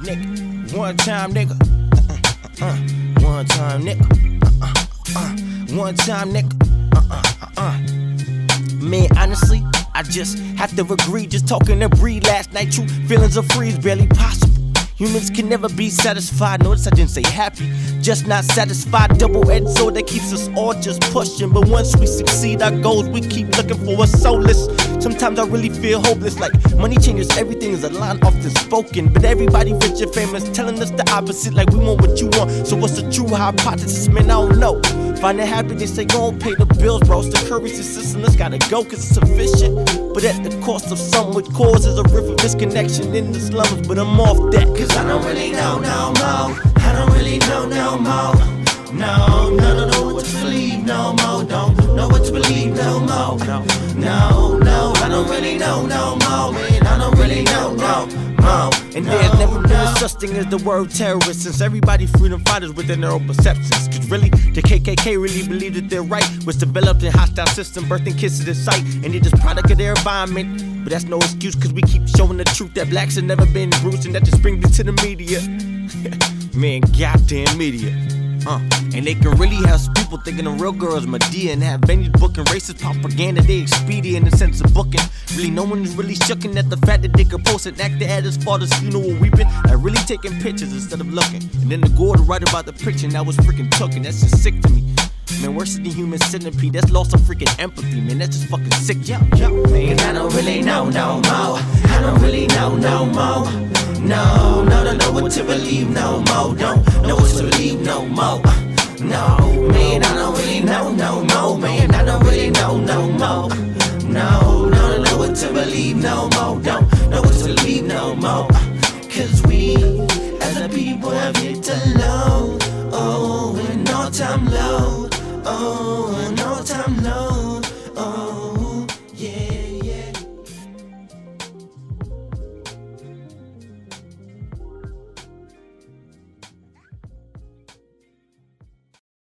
nigga. One time, nigga. Uh, uh, uh, one time, nigga. Uh, uh, uh, one time, nigga. Uh, uh, uh, uh. Man, honestly, I just have to agree. Just talking to breed last night, true feelings of free is barely possible. Humans can never be satisfied. Notice I didn't say happy, just not satisfied. Double edged sword that keeps us all just pushing. But once we succeed our goals, we keep looking for a solace. Sometimes I really feel hopeless, like money changes everything is a line often spoken. But everybody rich and famous telling us the opposite, like we want what you want. So what's the true hypothesis, man? I don't know. Finding happiness, they gon' pay the bills. It's the currency system that's gotta go, cause it's sufficient. But at the cost of some, which causes a rift of disconnection in the slums. But I'm off that, cause I don't really know no more. I don't really know no more. No, no, no, know what to believe no more. Don't know what to believe no more. No, no, no, know no more. Man, I don't really know no more. And there's never been a such thing as the word terrorist since everybody freedom fighters within their own perceptions. Cause really, the KKK really believed that their right was developed in hostile system, birthing kids to this site, and they just product of their environment. But that's no excuse, cause we keep showing the truth that blacks have never been bruised, and that just brings me to the media. Man, goddamn media. Uh, and they can really have people thinking the real girls Medea and have venues booking racist propaganda. They expedient in the sense of booking. Really, no one is really shooken at the fact that they could post an actor at his father's funeral weeping. Like really taking pictures instead of looking. And then the gore to write about the picture, and that was freaking and that's just sick to me. Man, worse than the human centipede. That's lost of freaking empathy, man. That's just fucking sick. Yo, yo, man. I don't really know no more. I don't really know no more. No, don't know what to believe no more. Don't know what to believe no more. No, man, I don't really know no more. Man, I don't really know no more. No, no, don't know what to believe no more. Don't know what to believe no more. Cause we, as a people, have yet to know. Oh, in all time low.